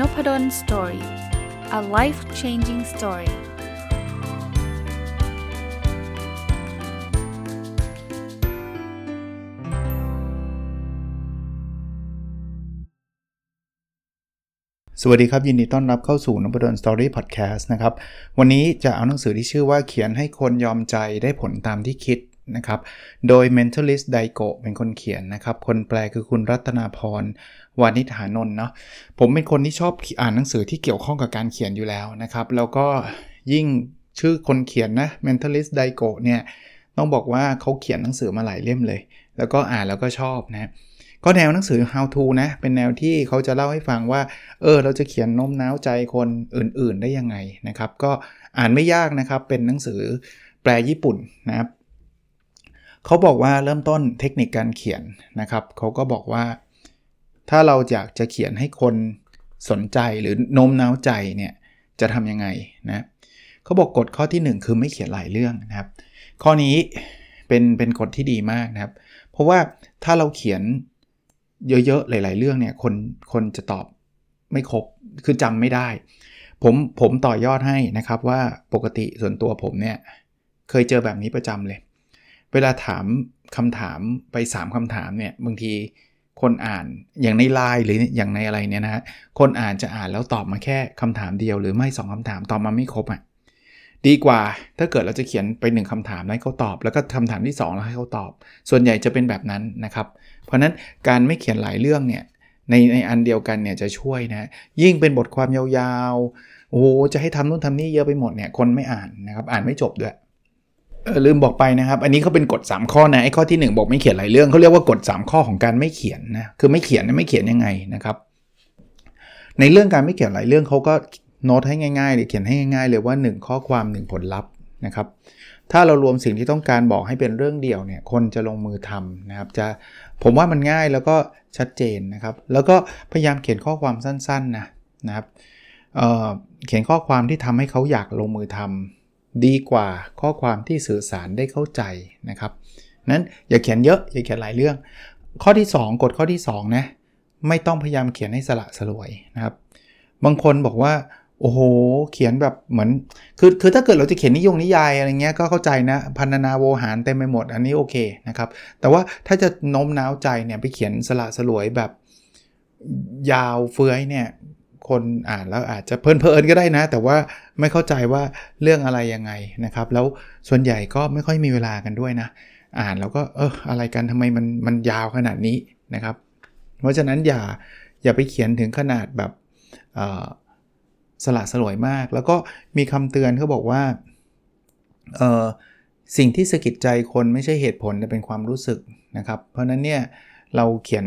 n o p a d o l story a life changing story สวัสดีครับ ยินดีต้อนรับเข้าสู่นพดล story podcast นะครับ วันนี้จะเอาหนังสือที่ชื่อว่าเขียนให้คนยอมใจได้ผลตามที่คิด นะครับ โดย mentalist DaiGo เป็นคนเขียนนะครับ คนแปลคือคุณรัตนาพรวานิฐานนท์เนาะ ผมเป็นคนที่ชอบอ่านหนังสือที่เกี่ยวข้องกับการเขียนอยู่แล้วนะครับ แล้วก็ยิ่งชื่อคนเขียนนะ mentalist ไดโกเนี่ย ต้องบอกว่าเขาเขียนหนังสือมาหลายเล่มเลย แล้วก็อ่านแล้วก็ชอบนะก็แนวหนังสือ how to นะ เป็นแนวที่เขาจะเล่าให้ฟังว่า เออ เราจะเขียนโน้มน้าวใจคนอื่นๆ ได้ยังไงนะครับ ก็อ่านไม่ยากนะครับ เป็นหนังสือแปลญี่ปุ่นนะครับ เขาบอกว่าเริ่มต้นเทคนิคการเขียนนะครับเขาก็บอกว่า ถ้าเราอยากจะเขียนให้คนสนใจหรือโน้มน้าวใจเนี่ยจะทำยังไงนะเขาบอกกฎข้อที่ 1 คือไม่เขียนหลายเรื่องนะครับ ข้อนี้เป็นเป็นกฎที่ดีมากนะครับ เพราะว่าถ้าเราเขียนเยอะๆหลาย ๆ เรื่องเนี่ยคนคนจะตอบไม่ครบคือจำไม่ได้ ผมผมต่อยอดให้นะครับว่าปกติส่วนตัวผมเนี่ยเคยเจอแบบนี้ประจำเลย เวลาถามคำถามไป 3คำถามเนี่ยบางทีคนอ่านอย่างในไลน์หรืออย่างในอะไรเนี่ยนะฮะคนอ่านจะอ่านแล้วตอบมาแค่คำถามเดียวหรือไม่ 2คำถามตอบมาไม่ครบอะดีกว่าถ้าเกิดเราจะเขียนไป 1คำถามให้เขาตอบ แล้วก็คำถามที่ 2 แล้วให้เขาตอบ ส่วนใหญ่จะเป็นแบบนั้นนะครับ เพราะนั้นการไม่เขียนหลายเรื่องเนี่ยในในอันเดียวกันเนี่ยจะช่วยนะยิ่งเป็นบทความยาวๆโอ้จะให้ทำนู่นทำนี่เยอะไปหมดเนี่ยคนไม่อ่านนะครับอ่านไม่จบด้วย ลืมบอกไปนะครับ อันนี้เขาเป็นกฎ 3 ข้อนะไอ้ข้อที่ 1 บอกไม่เขียนหลายเรื่องเขาเรียกว่ากฎ 3 ข้อของการไม่เขียนนะคือไม่เขียนไม่เขียนยังไงนะครับ ในเรื่องการไม่เขียนหลายเรื่องเขาก็โน้ตให้ง่ายๆเลยเขียนให้ง่ายๆเลยว่า 1 ข้อความ 1 ผลลัพธ์นะครับถ้าเรารวมสิ่งที่ต้องการบอกให้เป็นเรื่องเดียวเนี่ยคนจะลงมือทำนะครับจะผมว่ามันง่ายแล้วก็ชัดเจนนะครับ แล้วก็พยายามเขียนข้อความสั้นๆนะนะครับเเขียนข้อความที่ทำให้เขาอยากลงมือทำ ดีกว่าข้อความที่สื่อสารได้เข้าใจนะครับนั้นอย่าเขียนเยอะอย่าเขียนหลายเรื่อง ข้อที่ 2 กฎข้อที่2นะไม่ต้องพยายามเขียนให้สละสลวยนะครับ บางคนบอกว่าโอ้โห เขียนแบบเหมือน คือ คือถ้าเกิดเราจะเขียนนิยงนิยายอะไรเงี้ย ก็เข้าใจนะพันนาโวหารเต็มไปหมด อันนี้โอเคนะครับ แต่ว่าถ้าจะโน้มน้าวใจเนี่ยไปเขียนสละสลวยแบบยาวเฟื้อยเนี่ย คนอ่านแล้วอาจจะเพลินๆก็ได้นะ แต่ว่า ไม่เข้าใจว่าเรื่องอะไรยังไงนะครับ แล้วส่วนใหญ่ก็ไม่ค่อยมีเวลากันด้วยนะ อ่านแล้วก็เอออะไรกันทำไมมันมันยาวขนาดนี้นะครับ เพราะฉะนั้นอย่าอย่าไปเขียนถึงขนาดแบบสละสลวยมาก แล้วก็มีคำเตือนเขาบอกว่าสิ่งที่สะกิดใจคนไม่ใช่เหตุผลแต่เป็นความรู้สึกนะครับ เพราะนั้นเนี่ยเราเขียน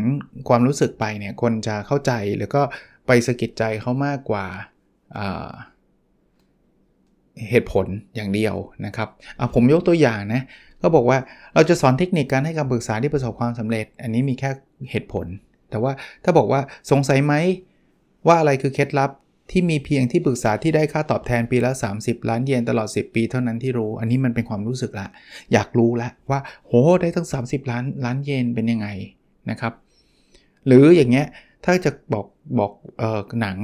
ความรู้สึกไปเนี่ยคนจะเข้าใจแล้วก็ไปสะกิดใจเขามากกว่า เหตุผลอย่างเดียวนะครับผมยกตัวอย่างนะ ก็บอกว่าเราจะสอนเทคนิคการให้คำปรึกษาที่ประสบความสำเร็จ อันนี้มีแค่เหตุผล แต่ว่าถ้าบอกว่าสงสัยไหมว่าอะไรคือเคล็ดลับที่มีเพียงที่ปรึกษาที่ได้ค่าตอบแทนปีละ 30 ล้านเยนตลอด 10 ปีเท่านั้นที่รู้ อันนี้มันเป็นความรู้สึกละ อยากรู้ละว่าโหได้ทั้ง 30 ล้านล้านเยนเป็นยังไงนะครับ หรืออย่างเงี้ยถ้าจะบอกบอกออหนัง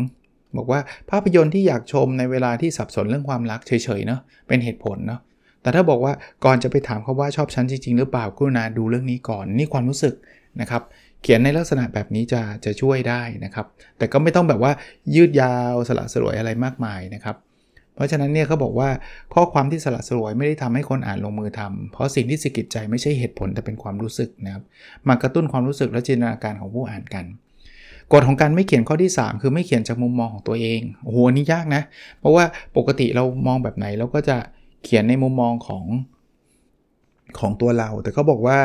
บอกว่าภาพยนตร์ที่อยากชมในเวลาที่สับสนเรื่องความรักเฉยๆเนาะเป็นเหตุผลเนาะแต่ถ้าบอกว่าก่อนจะไปถามเขาว่าชอบฉันจริง ๆ หรือเปล่ากุณาดูเรื่องนี้ก่อนนี่ความรู้สึกนะครับเขียนในลักษณะแบบนี้จะจะช่วยได้นะครับ แต่ก็ไม่ต้องแบบว่ายืดยาวสละสลวยอะไรมากมายนะครับเพราะฉะนั้นเนี่ยเขาบอกว่าข้อความที่สละสลวยไม่ได้ทำให้คนอ่านลงมือทำเพราะสิ่งที่สะกิดใจไม่ใช่เหตุผลแต่เป็นความรู้สึกนะครับมากระตุ้นความรู้สึกและจินตนาการของผู้อ่านกัน กฎของการไม่เขียนข้อที่ 3 คือไม่เขียนจากมุมมองของตัวเองโอ้โหนี่ยากนะ เพราะว่าปกติเรามองแบบไหนเราก็จะเขียนในมุมมองของของตัวเรา แต่เขาบอกว่า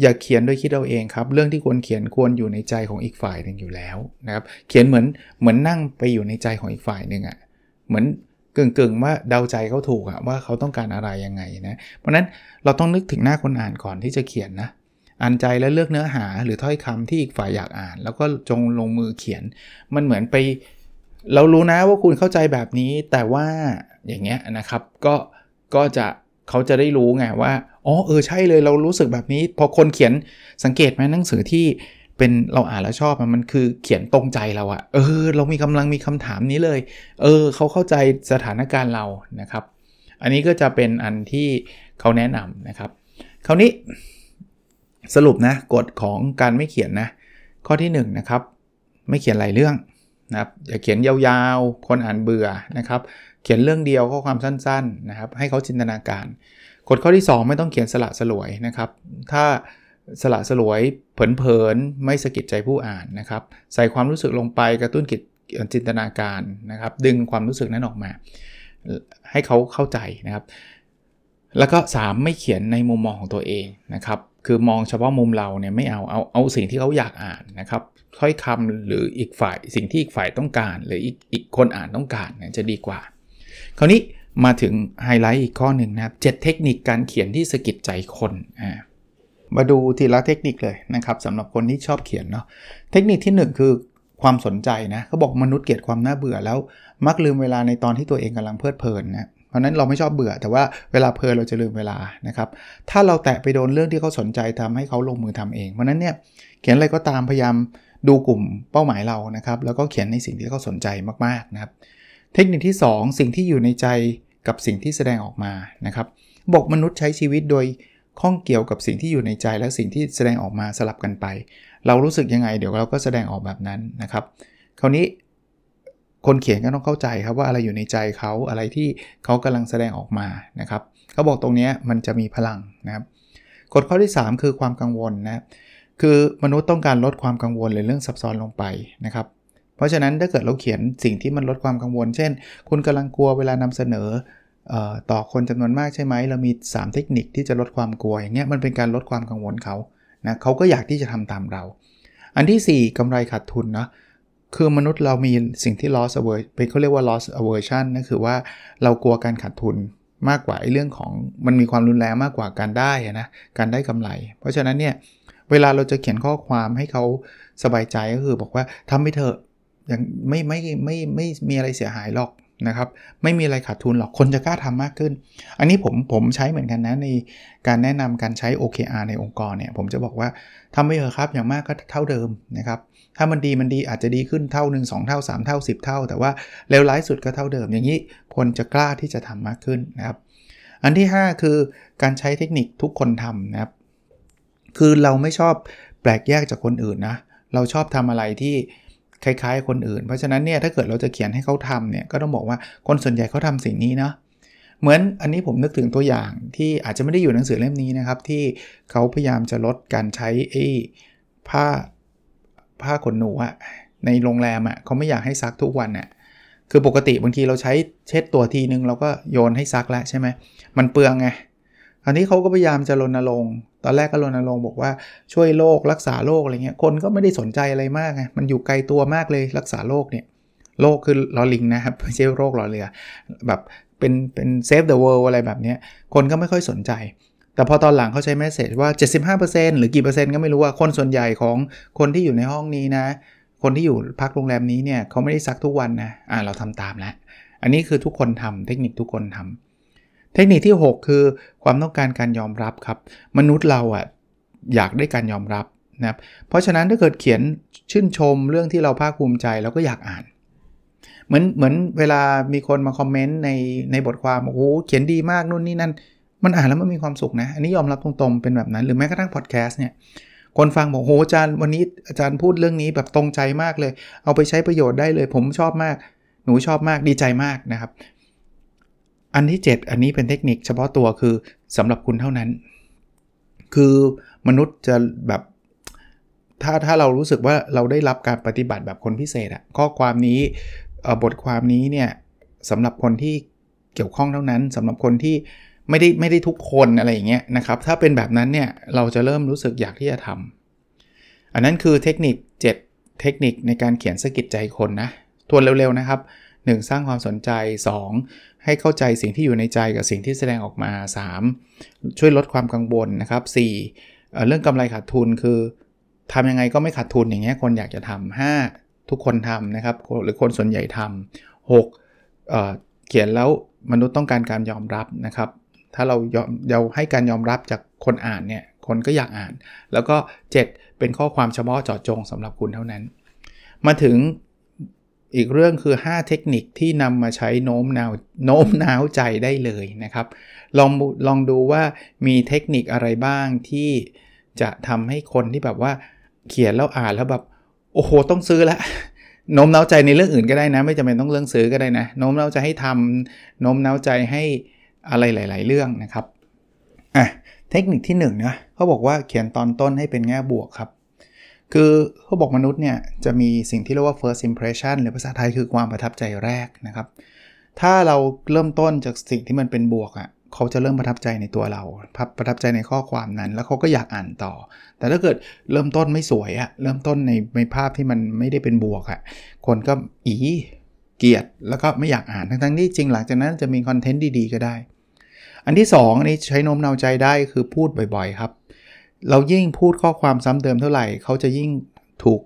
อย่าเขียนโดยคิดเอาเองครับ เรื่องที่ควรเขียนควรอยู่ในใจของอีกฝ่ายหนึ่งอยู่แล้วนะครับ เขียนเหมือนเหมือนนั่งไปอยู่ในใจของอีกฝ่ายหนึ่งอะ่ะ เหมือนกึ่งๆว่าเดาใจเขาถูกอะว่าเขาต้องการอะไรยังไงนะ เพราะนั้นเราต้องนึกถึงหน้าคนอ่านก่อนที่จะเขียนนะ อ่านใจและเลือกเนื้อหาหรือถ้อยคำที่อีกฝ่ายอยากอ่าน แล้วก็จงลงมือเขียน มันเหมือนไป เรารู้นะว่าคุณเข้าใจแบบนี้ แต่ว่าอย่างเงี้ยนะครับก็ก็จะเขาจะได้รู้ไงว่าอ๋อเออใช่เลยเรารู้สึกแบบนี้ พอคนเขียนสังเกตไหมหนังสือที่เป็นเราอ่านแล้วชอบมันคือเขียนตรงใจเราอะเออ เรามีกำลังมีคำถามนี้เลย เออเขาเข้าใจสถานการณ์เรานะครับ อันนี้ก็จะเป็นอันที่เขาแนะนำนะครับ คราวนี้ สรุปนะกฎของการไม่เขียนนะข้อที่1นนะครับไม่เขียนหลายเรื่องนะครับอย่าเขียนยาวๆ คนอ่านเบื่อนะครับ เขียนเรื่องเดียวข้อความสั้นๆนะครับให้เขาจินตนาการกฎข้อที่ 2 ไม่ต้องเขียนสละสลวยนะครับ ถ้าสละสลวยเผลนๆไม่สะกิดใจผู้อ่านนะครับ ใส่ความรู้สึกลงไปกระตุ้นกิจจินตนาการนะครับ ดึงความรู้สึกนั้นออกมา ให้เขาเข้าใจนะครับ แล้วก็ 3 ไม่เขียนในมุมมองของตัวเองนะครับ คือมองเฉพาะมุมเราเนี่ยไม่เอาเอาเอาสิ่งที่เขาอยากอ่านนะครับถ้อยคำหรืออีกฝ่ายสิ่งที่อีกฝ่ายต้องการ หรืออีกอีกคนอ่านต้องการเนี่ยจะดีกว่า คราวนี้มาถึงไฮไลท์อีกข้อหนึ่งนะครับเเทคนิคการเขียนที่สะกิดใจคนอ่ามาดูทีละเทคนิคเลยนะครับสำหรับคนที่ชอบเขียนเนาะเทคนิคที่ 1 คือความสนใจนะเขาบอกมนุษย์เกลียดความน่าเบื่อแล้วมักลืมเวลาในตอนที่ตัวเองกำลังเพลิดเพลินนะ เพราะนั้นเราไม่ชอบเบื่อแต่ว่าเวลาเพลินเราจะลืมเวลานะครับ ถ้าเราแตะไปโดนเรื่องที่เขาสนใจทำให้เขาลงมือทำเอง เพราะนั้นเนี่ยเขียนอะไรก็ตามพยายามดูกลุ่มเป้าหมายเรานะครับ แล้วก็เขียนในสิ่งที่เขาสนใจมากๆนะครับ เทคนิคที่ 2 สิ่งที่อยู่ในใจกับสิ่งที่แสดงออกมานะครับบอกมนุษย์ใช้ชีวิตโดยข้องเกี่ยวกับสิ่งที่อยู่ในใจและสิ่งที่แสดงออกมาสลับกันไป เรารู้สึกยังไง เดี๋ยวเราก็แสดงออกแบบนั้นนะครับ คราวนี้ คนเขียนก็ต้องเข้าใจครับว่าอะไรอยู่ในใจเขาอะไรที่เขากำลังแสดงออกมานะครับเขาบอกตรงนี้มันจะมีพลังนะครับกฎข้อที่ 3 คือความกังวลนะคือมนุษย์ต้องการลดความกังวลหรือเรื่องซับซ้อนลงไปนะครับเพราะฉะนั้นถ้าเกิดเราเขียนสิ่งที่มันลดความกังวล เช่น คุณกำลังกลัวเวลานำเสนอต่อคนจำนวนมากใช่ไหมเรามี 3 เทคนิคที่จะลดความกลัวอย่างเงี้ยมันเป็นการลดความกังวลเขานะเขาก็อยากที่จะทำตามเรา อันที่ 4กำไรขาดทุนเนาะ คือมนุษย์เรามีสิ่งที่ loss aversion เป็นเขาเรียกว่า loss aversion นั่นคือว่าเรากลัวการขาดทุนมากกว่าไอ้เรื่องของมันมีความรุนแรงมากกว่าการได้นะการได้กำไร เพราะฉะนั้นเนี่ยเวลาเราจะเขียนข้อความให้เขาสบายใจก็คือบอกว่าทำไปเถอะอย่างไม่ไม่ไม่ไม่มีอะไรเสียหายหรอกนะครับ ไม่มีอะไรขาดทุนหรอกคนจะกล้าทำมากขึ้น อันนี้ผมผมใช้เหมือนกันนะในการแนะนำการใช้ OKR ในองค์กรเนี่ยผมจะบอกว่าทำไปเถอะครับอย่างมากก็เท่าเดิมนะครับ ถ้ามันดีมันดีอาจจะดีขึ้นเท่าหนึ่งสเท่า 3 เท่า 10 เท่า แต่ว่าเร็วร้ายสุดก็เท่าเดิม อย่างนี้คนจะกล้าที่จะทำมากขึ้นนะครับ อันที่ 5 คือการใช้เทคนิคทุกคนทำนะครับ คือเราไม่ชอบแปลกแยกจากคนอื่นนะ เราชอบทำอะไรที่คล้ายๆ คนอื่น เพราะฉะนั้นเนี่ยถ้าเกิดเราจะเขียนให้เขาทำเนี่ยก็ต้องบอกว่าคนส่วนใหญ่เขาทาสิ่งนี้เนาะเหมือนอันนี้ผมนึกถึงตัวอย่างที่อาจจะไม่ได้อยู่หนังสือเล่มนี้นะครับ ที่เขาพยายามจะลดการใช้ไอ้ผ้า ผ้าขนหนูอะในโรงแรมอะเขาไม่อยากให้ซักทุกวันอะคือปกติบางทีเราใช้เช็ดตัวทีนึงเราก็โยนให้ซักแล้วใช่ไหมมันเปลืองไงอันนี้เขาก็พยายามจะรณรงค์ตอนแรกก็รณรงค์บอกว่าช่วยโลกรักษาโลกอะไรเงี้ยคนก็ไม่ได้สนใจอะไรมากไงมันอยู่ไกลตัวมากเลยรักษาโลกเนี่ยโลกคือลอลิงนะครับไม่ใช่โรครอเรือแบบเป็นเป็น save the world อะไรแบบนี้คนก็ไม่ค่อยสนใจ แต่พอตอนหลังเขาใช้ message ว่า 75%หรือกี่เปอร์เซ็นต์ก็ไม่รู้ว่าคนส่วนใหญ่ของคนที่อยู่ในห้องนี้นะ คนที่อยู่พักโรงแรมนี้เนี่ยเขาไม่ได้ซักทุกวันนะอ่าเราทำตามแล้ว อันนี้คือทุกคนทำเทคนิคทุกคนทำเทคนิคที่ 6 คือความต้องการการยอมรับครับ มนุษย์เราอะอยากได้การยอมรับนะครับเพราะฉะนั้นถ้าเกิดเขียนชื่นชมเรื่องที่เราภาคภูมิใจเราก็อยากอ่าน เหมือนเหมือนเวลามีคนมาคอมเมนต์ในในบทความโอ้โหเขียนดีมากนู่นนี่นั่น มันอ่านแล้วมันมีความสุขนะ อันนี้ยอมรับตรงๆเป็นแบบนั้น หรือแม้กระทั่งพอดแคสต์เนี่ย คนฟังบอกโหอาจารย์วันนี้อาจารย์พูดเรื่องนี้แบบตรงใจมากเลย เอาไปใช้ประโยชน์ได้เลย ผมชอบมาก หนูชอบมากดีใจมากนะครับ อันที่ 7 อันนี้เป็นเทคนิคเฉพาะตัวคือสำหรับคุณเท่านั้น คือมนุษย์จะแบบถ้าถ้าเรารู้สึกว่าเราได้รับการปฏิบัติแบบคนพิเศษอะข้อความนี้บทความนี้เนี่ยสำหรับคนที่เกี่ยวข้องเท่านั้นสำหรับคนที่ ไม่ได้ไม่ได้ทุกคนอะไรอย่างเงี้ยนะครับ ถ้าเป็นแบบนั้นเนี่ยเราจะเริ่มรู้สึกอยากที่จะทำอันนั้นคือเทคนิค 7 เทคนิคในการเขียนสกิดใจคนนะทวนเร็วๆนะครับ 1. สร้างความสนใจ 2. ให้เข้าใจสิ่งที่อยู่ในใจกับสิ่งที่แสดงออกมา 3. ช่วยลดความกังวลนะครับ 4. เรื่องกำไรขาดทุนคือทำยังไงก็ไม่ขาดทุนอย่างเงี้ยคนอยากจะทำ 5. ทุกคนทำนะครับหรือคนส่วนใหญ่ทำ 6. เเขียนแล้วมนุษย์ต้องการการยอมรับนะครับ ถ้าเรายอมเราให้การยอมรับจากคนอ่านเนี่ยคนก็อยากอ่าน แล้วก็ 7 เป็นข้อความเฉพาะเจาะจงสำหรับคุณเท่านั้น มาถึงอีกเรื่องคือ 5 เทคนิคที่นำมาใช้โน้มน้าวโน้มน้าวใจได้เลยนะครับ ลองลองดูว่ามีเทคนิคอะไรบ้างที่จะทำให้คนที่แบบว่าเขียนแล้วอ่านแล้วแบบโอ้โหต้องซื้อละโน้มน้าวใจในเรื่องอื่นก็ได้นะ ไม่จำเป็นต้องเรื่องซื้อก็ได้นะโน้มน้าวใจให้ทำโน้มน้าวใจให้ อะไรหลาย ๆ เรื่องนะครับอะเทคนิคที่1นนะเขาบอกว่าเขียนตอนต้นให้เป็นแง่บวกครับ คือเขาบอกมนุษย์เนี่ยจะมีสิ่งที่เรียกว่า first impression หรือภาษาไทยคือความประทับใจแรกนะครับ ถ้าเราเริ่มต้นจากสิ่งที่มันเป็นบวกอะ่ะเขาจะเริ่มประทับใจในตัวเรา ประทับใจในข้อความนั้น แล้วเขาก็อยากอ่านต่อ แต่ถ้าเกิดเริ่มต้นไม่สวยอะเริ่มต้นในในภาพที่มันไม่ได้เป็นบวกอะคนก็อีเกียดแล้วก็ไม่อยากอ่านทั้งๆที่จริงหลังจากนั้นจะมีคอนเทนต์ดีๆ ก็ได้ อันที่ 2 อันนี้ใช้โน้มน้าวใจได้คือพูดบ่อยๆครับ เรายิ่งพูดข้อความซ้ำเติมเท่าไหร่ เขาจะยิ่งถูก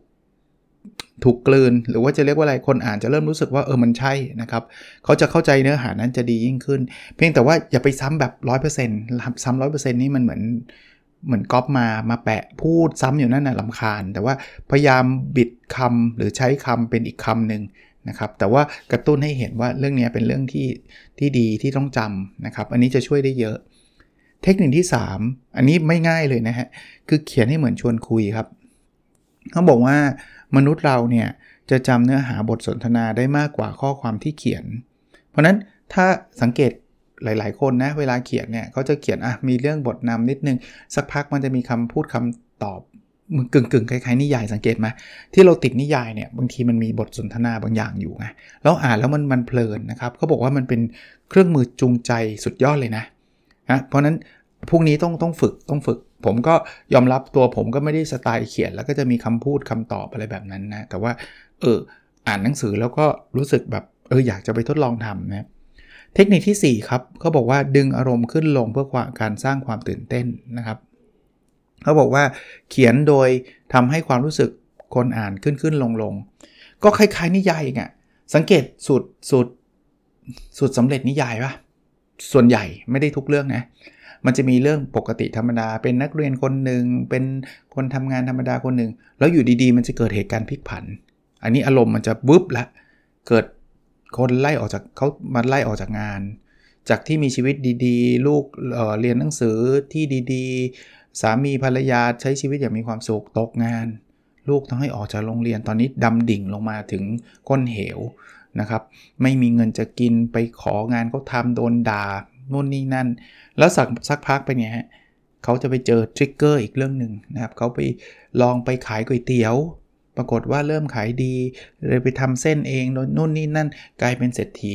ถูกกลืน หรือว่าจะเรียกว่าอะไรคนอ่านจะเริ่มรู้สึกว่าเออมันใช่นะครับ เขาจะเข้าใจเนื้อหานั้นจะดียิ่งขึ้น เพียงแต่ว่าอย่าไปซ้ำแบบ 100%ซ้ำร้อยเปอร์เซ็นต์นี่มันเหมือนเหมือนก๊อปมามาแปะพูดซ้ำอยู่นั่นน่ะลำคาญ แต่ว่าพยายามบิดคำหรือใช้คำเป็นอีกคำหนึ่ง นะครับแต่ว่ากระตุ้นให้เห็นว่าเรื่องนี้เป็นเรื่องที่ที่ดีที่ต้องจำนะครับ อันนี้จะช่วยได้เยอะ เทคนิคที่ 3 อันนี้ไม่ง่ายเลยนะฮะคือเขียนให้เหมือนชวนคุยครับเขาบอกว่ามนุษย์เราเนี่ยจะจำเนื้อหาบทสนทนาได้มากกว่าข้อความที่เขียน เพราะนั้นถ้าสังเกตหลาย ๆ คนนะเวลาเขียนเนี่ยเขาจะเขียนอะมีเรื่องบทนำนิดนึง สักพักมันจะมีคำพูดคำตอบ มึงกึ่งกึ่งคล้ายๆนิยายสังเกตไหมที่เราติดนิยายเนี่ยบางทีมันมีบทสนทนาบางอย่างอยู่ไงแล้วอ่านแล้วมันมันเพลินนะครับเขาบอกว่ามันเป็นเครื่องมือจูงใจสุดยอดเลยนะนะเพราะนั้นพวกนี้ต้องต้องฝึกต้องฝึก ผมก็ยอมรับตัวผมก็ไม่ได้สไตล์เขียน แล้วก็จะมีคำพูดคำตอบอะไรแบบนั้นนะแต่ว่าเอออ่านหนังสือแล้วก็รู้สึกแบบเอออยากจะไปทดลองทำนะเทคนิคที่ 4 ครับเขาบอกว่าดึงอารมณ์ขึ้นลงเพื่อการสร้างความตื่นเต้นนะครับ เขาบอกว่าเขียนโดยทำให้ความรู้สึกคนอ่านขึ้นขึ้นลงลงก็คล้ายๆนิยายอะสังเกตสูตรสูตรสูตรสำเร็จนิยายปะส่วนใหญ่ไม่ได้ทุกเรื่องนะมันจะมีเรื่องปกติธรรมดา เป็นนักเรียนคนหนึ่งเป็นคนทำงานธรรมดาคนหนึ่งแล้วอยู่ดีๆ มันจะเกิดเหตุการณ์พลิกผัน อันนี้อารมณ์มันจะบึ๊บละเกิดคนไล่ออกจากเขามาไล่ออกจากงาน จากที่มีชีวิตดีๆ ลูกเเรียนหนังสือที่ดีๆ สามีภรรยาใช้ชีวิตอย่างมีความสุขตกงาน ลูกต้องให้ออกจากโรงเรียนตอนนี้ดำดิ่งลงมาถึงก้นเหวนะครับ ไม่มีเงินจะกินไปของานเขาทาโดนด่านู่นนี่นั่น แล้วสักสักพักไปเนี่ยฮะเขาจะไปเจอทริกเกอร์อีกเรื่องหนึ่งนะครับเขาไปลองไปขายก๋วยเตี๋ยว ปรากฏว่าเริ่มขายดีเลยไปทำเส้นเองนู่นนี่นั่น กลายเป็นเศรษฐี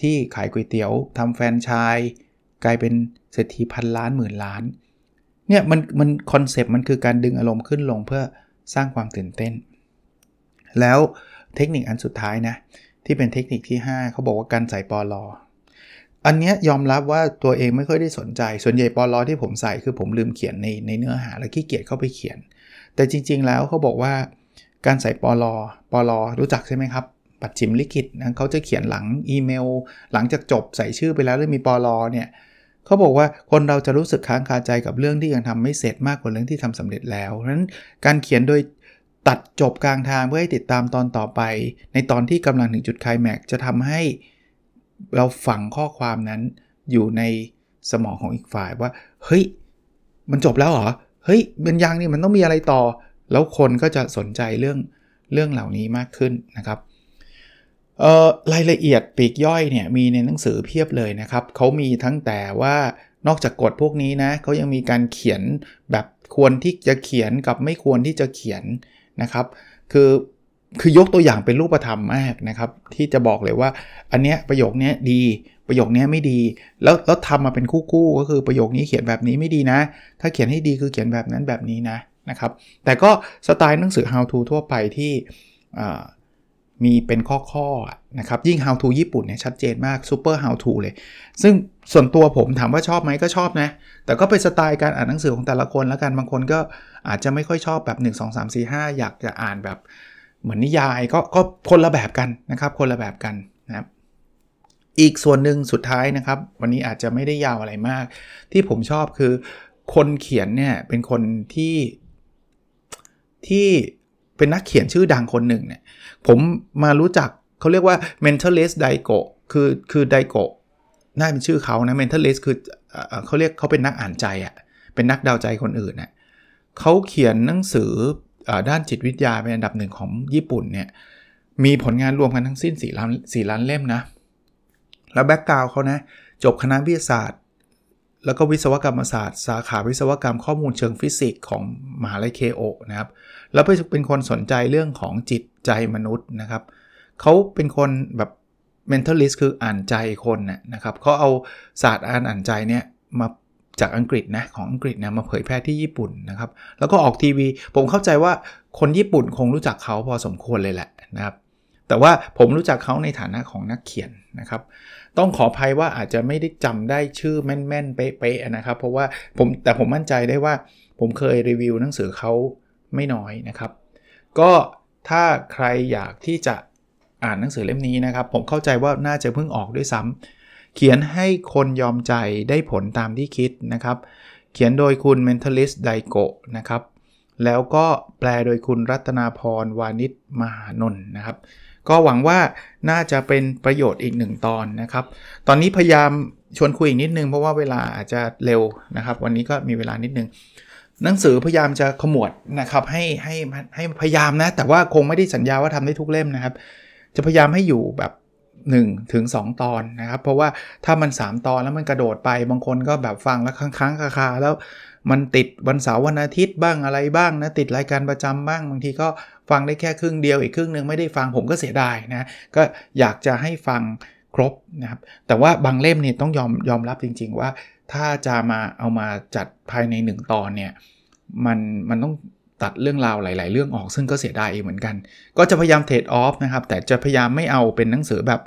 ที่ขายก๋วยเตี๋ยวทำแฟนชายกลายเป็นเศรษฐีพันล้านหมื่นล้านเนี่ยมันมันคอนเซปต์มันคือการดึงอารมณ์ขึ้นลงเพื่อสร้างความตื่นเต้น แล้วเทคนิคอันสุดท้ายนะที่เป็นเทคนิคที่ 5 เขาบอกว่าการใส่ปอลออันนี้ยอมรับว่าตัวเองไม่ค่อยได้สนใจ ส่วนใหญ่ปอลอที่ผมใส่คือผมลืมเขียนในในเนื้อหาแล้วขี้เกียจเข้าไปเขียน แต่จริง ๆ แล้วเขาบอกว่าการใส่ปอลอปอลอรู้จักใช่ไหมครับ ปัจฉิมลิขิตนะเขาจะเขียนหลังอีเมล หลังจากจบใส่ชื่อไปแล้วแล้วมีปอลอเนี่ยเขาบอกว่าคนเราจะรู้สึกค้างคาใจกับเรื่องที่ยังทำไม่เสร็จมากกว่าเรื่องที่ทำสำเร็จแล้วเพราะนั้นการเขียนโดยตัดจบกลางทางเพื่อให้ติดตามตอนต่อไป ในตอนที่กำลังถึงจุดคลายแม็กจะทำให้เราฝังข้อความนั้นอยู่ในสมองของอีกฝ่ายว่า เฮ้ย มันจบแล้วเหรอ เฮ้ยเป็นยังนี่มันต้องมีอะไรต่อ แล้วคนก็จะสนใจเรื่องเรื่องเหล่านี้มากขึ้นนะครับ รายละเอียดปีกย่อยเนี่ยมีในหนังสือเพียบเลยนะครับเขามีทั้งแต่ว่านอกจากกฎพวกนี้นะเขายังมีการเขียนแบบควรที่จะเขียนกับไม่ควรที่จะเขียนนะครับ คือคือยกตัวอย่างเป็นรูปธรรมมากนะครับ ที่จะบอกเลยว่า อันเนี้ยประโยคนี้ดี ประโยคนี้ไม่ดี แล้วแล้วทำมาเป็นคู่ๆก็คือประโยคนี้เขียนแบบนี้ไม่ดีนะ ถ้าเขียนให้ดีคือเขียนแบบนั้นแบบนี้นะนะครับ แต่ก็สไตล์หนังสือ how to ทั่วไปที่ มีเป็นข้อๆนะครับยิ่ง how to ญี่ปุ่นเนี่ยชัดเจนมาก super how to เลย ซึ่งส่วนตัวผมถามว่าชอบไหมก็ชอบนะ แต่ก็เป็นสไตล์การอ่านหนังสือของแต่ละคนแล้วกันบางคนก็อาจจะไม่ค่อยชอบแบบ 1 2 3 4 5 อยากจะอ่านแบบเหมือนนิยายก็ก็คนละแบบกันนะครับคนละแบบกันนะครับอีกส่วนหนึ่งสุดท้ายนะครับ วันนี้อาจจะไม่ได้ยาวอะไรมาก ที่ผมชอบคือ คนเขียนเนี่ยเป็นคนที่ที่ เป็นนักเขียนชื่อดังคนหนึ่งเนี่ย ผมมารู้จักเขาเรียกว่า mentalist daigo คือคือ daigo น่าเป็นชื่อเขานะ mentalist คือเขาเรียกเขาเป็นนักอ่านใจอะ่ะเป็นนักดาวใจคนอื่นเนะ่ยเขาเขียนหนังสืออด้านจิตวิทยาเป็นอันดับหนึ่งของญี่ปุ่นเนี่ยมีผลงานรวมกันทั้งสิ้น4ล้าน4ล้านเล่มนะ แล้วแบ็กกราวเขานะจบคณะวิทยาศาสตร์ แล้วก็วิศวกรรมศาสตร์ สาขาวิศวกรรมข้อมูลเชิงฟิสิกส์ของ มหาลัยเคโอนะครับ แล้วเป็นคนสนใจเรื่องของจิตใจมนุษย์นะครับ เขาเป็นคนแบบ mentalist คืออ่านใจคนนะครับ เขาเอาศาสตร์อ่านอ่านใจเนี่ยมาจากอังกฤษนะของอังกฤษนะมาเผยแพร่ที่ญี่ปุ่นนะครับ แล้วก็ออกทีวี ผมเข้าใจว่าคนญี่ปุ่นคงรู้จักเขาพอสมควรเลยแหละนะครับ แต่ว่าผมรู้จักเขาในฐานะของนักเขียนนะครับ ต้องขออภัยว่าอาจจะไม่ได้จำได้ชื่อแม่นๆเป๊ะๆนะครับ เพราะว่าผมแต่ผมมั่นใจได้ว่า ผมเคยรีวิวหนังสือเขาไม่น้อยนะครับ ก็ถ้าใครอยากที่จะอ่านหนังสือเล่มนี้นะครับ ผมเข้าใจว่าน่าจะเพิ่งออกด้วยซ้ำเขียนให้คนยอมใจได้ผลตามที่คิดนะครับ เขียนโดยคุณ mentalist daigo นะครับ แล้วก็แปลโดยคุณรัตนาพรวานิชมหานนท์นะครับ ก็หวังว่าน่าจะเป็นประโยชน์อีกหนึ่งตอนนะครับ ตอนนี้พยายามชวนคุยอีกนิดนึงเพราะว่าเวลาอาจจะเร็วนะครับ วันนี้ก็มีเวลานิดนึง หนังสือพยายามจะขมวดนะครับให้ให้ให้พยายามนะ แต่ว่าคงไม่ได้สัญญาว่าทำได้ทุกเล่มนะครับ จะพยายามให้อยู่แบบ1ถึง2ตอนนะครับ เพราะว่าถ้ามัน 3 ตอนแล้วมันกระโดดไปบางคนก็แบบฟังแล้วค้างๆคาๆแล้วมันติดวันเสาร์วันอาทิตย์บ้างอะไรบ้างนะติดรายการประจำบ้างบางทีก็ฟังได้แค่ครึ่งเดียวอีกครึ่งหนึ่งไม่ได้ฟังผมก็เสียดายนะก็อยากจะให้ฟังครบนะครับแต่ว่าบางเล่มเนี่ยต้องยอมยอมรับจริง ๆ ว่า ถ้าจะมาเอามาจัดภายใน 1 ตอนเนี่ยมันมันต้องตัดเรื่องราวหลาย ๆ เรื่องออกซึ่งก็เสียดายเหมือนกัน ก็จะพยายามเทรดออฟนะครับ แต่จะพยายามไม่เอาเป็นหนังสือแบบ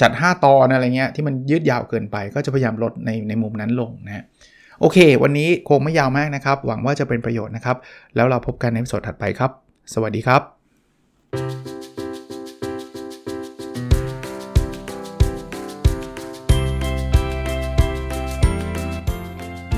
จัด 5 ตอนอะไรเงี้ยที่มันยืดยาวเกินไป ก็จะพยายามลดในในมุมนั้นลงนะโอเค วันนี้คงไม่ยาวมากนะครับ หวังว่าจะเป็นประโยชน์นะครับ แล้วเราพบกันในสดถัดไปครับ สวัสดีครับ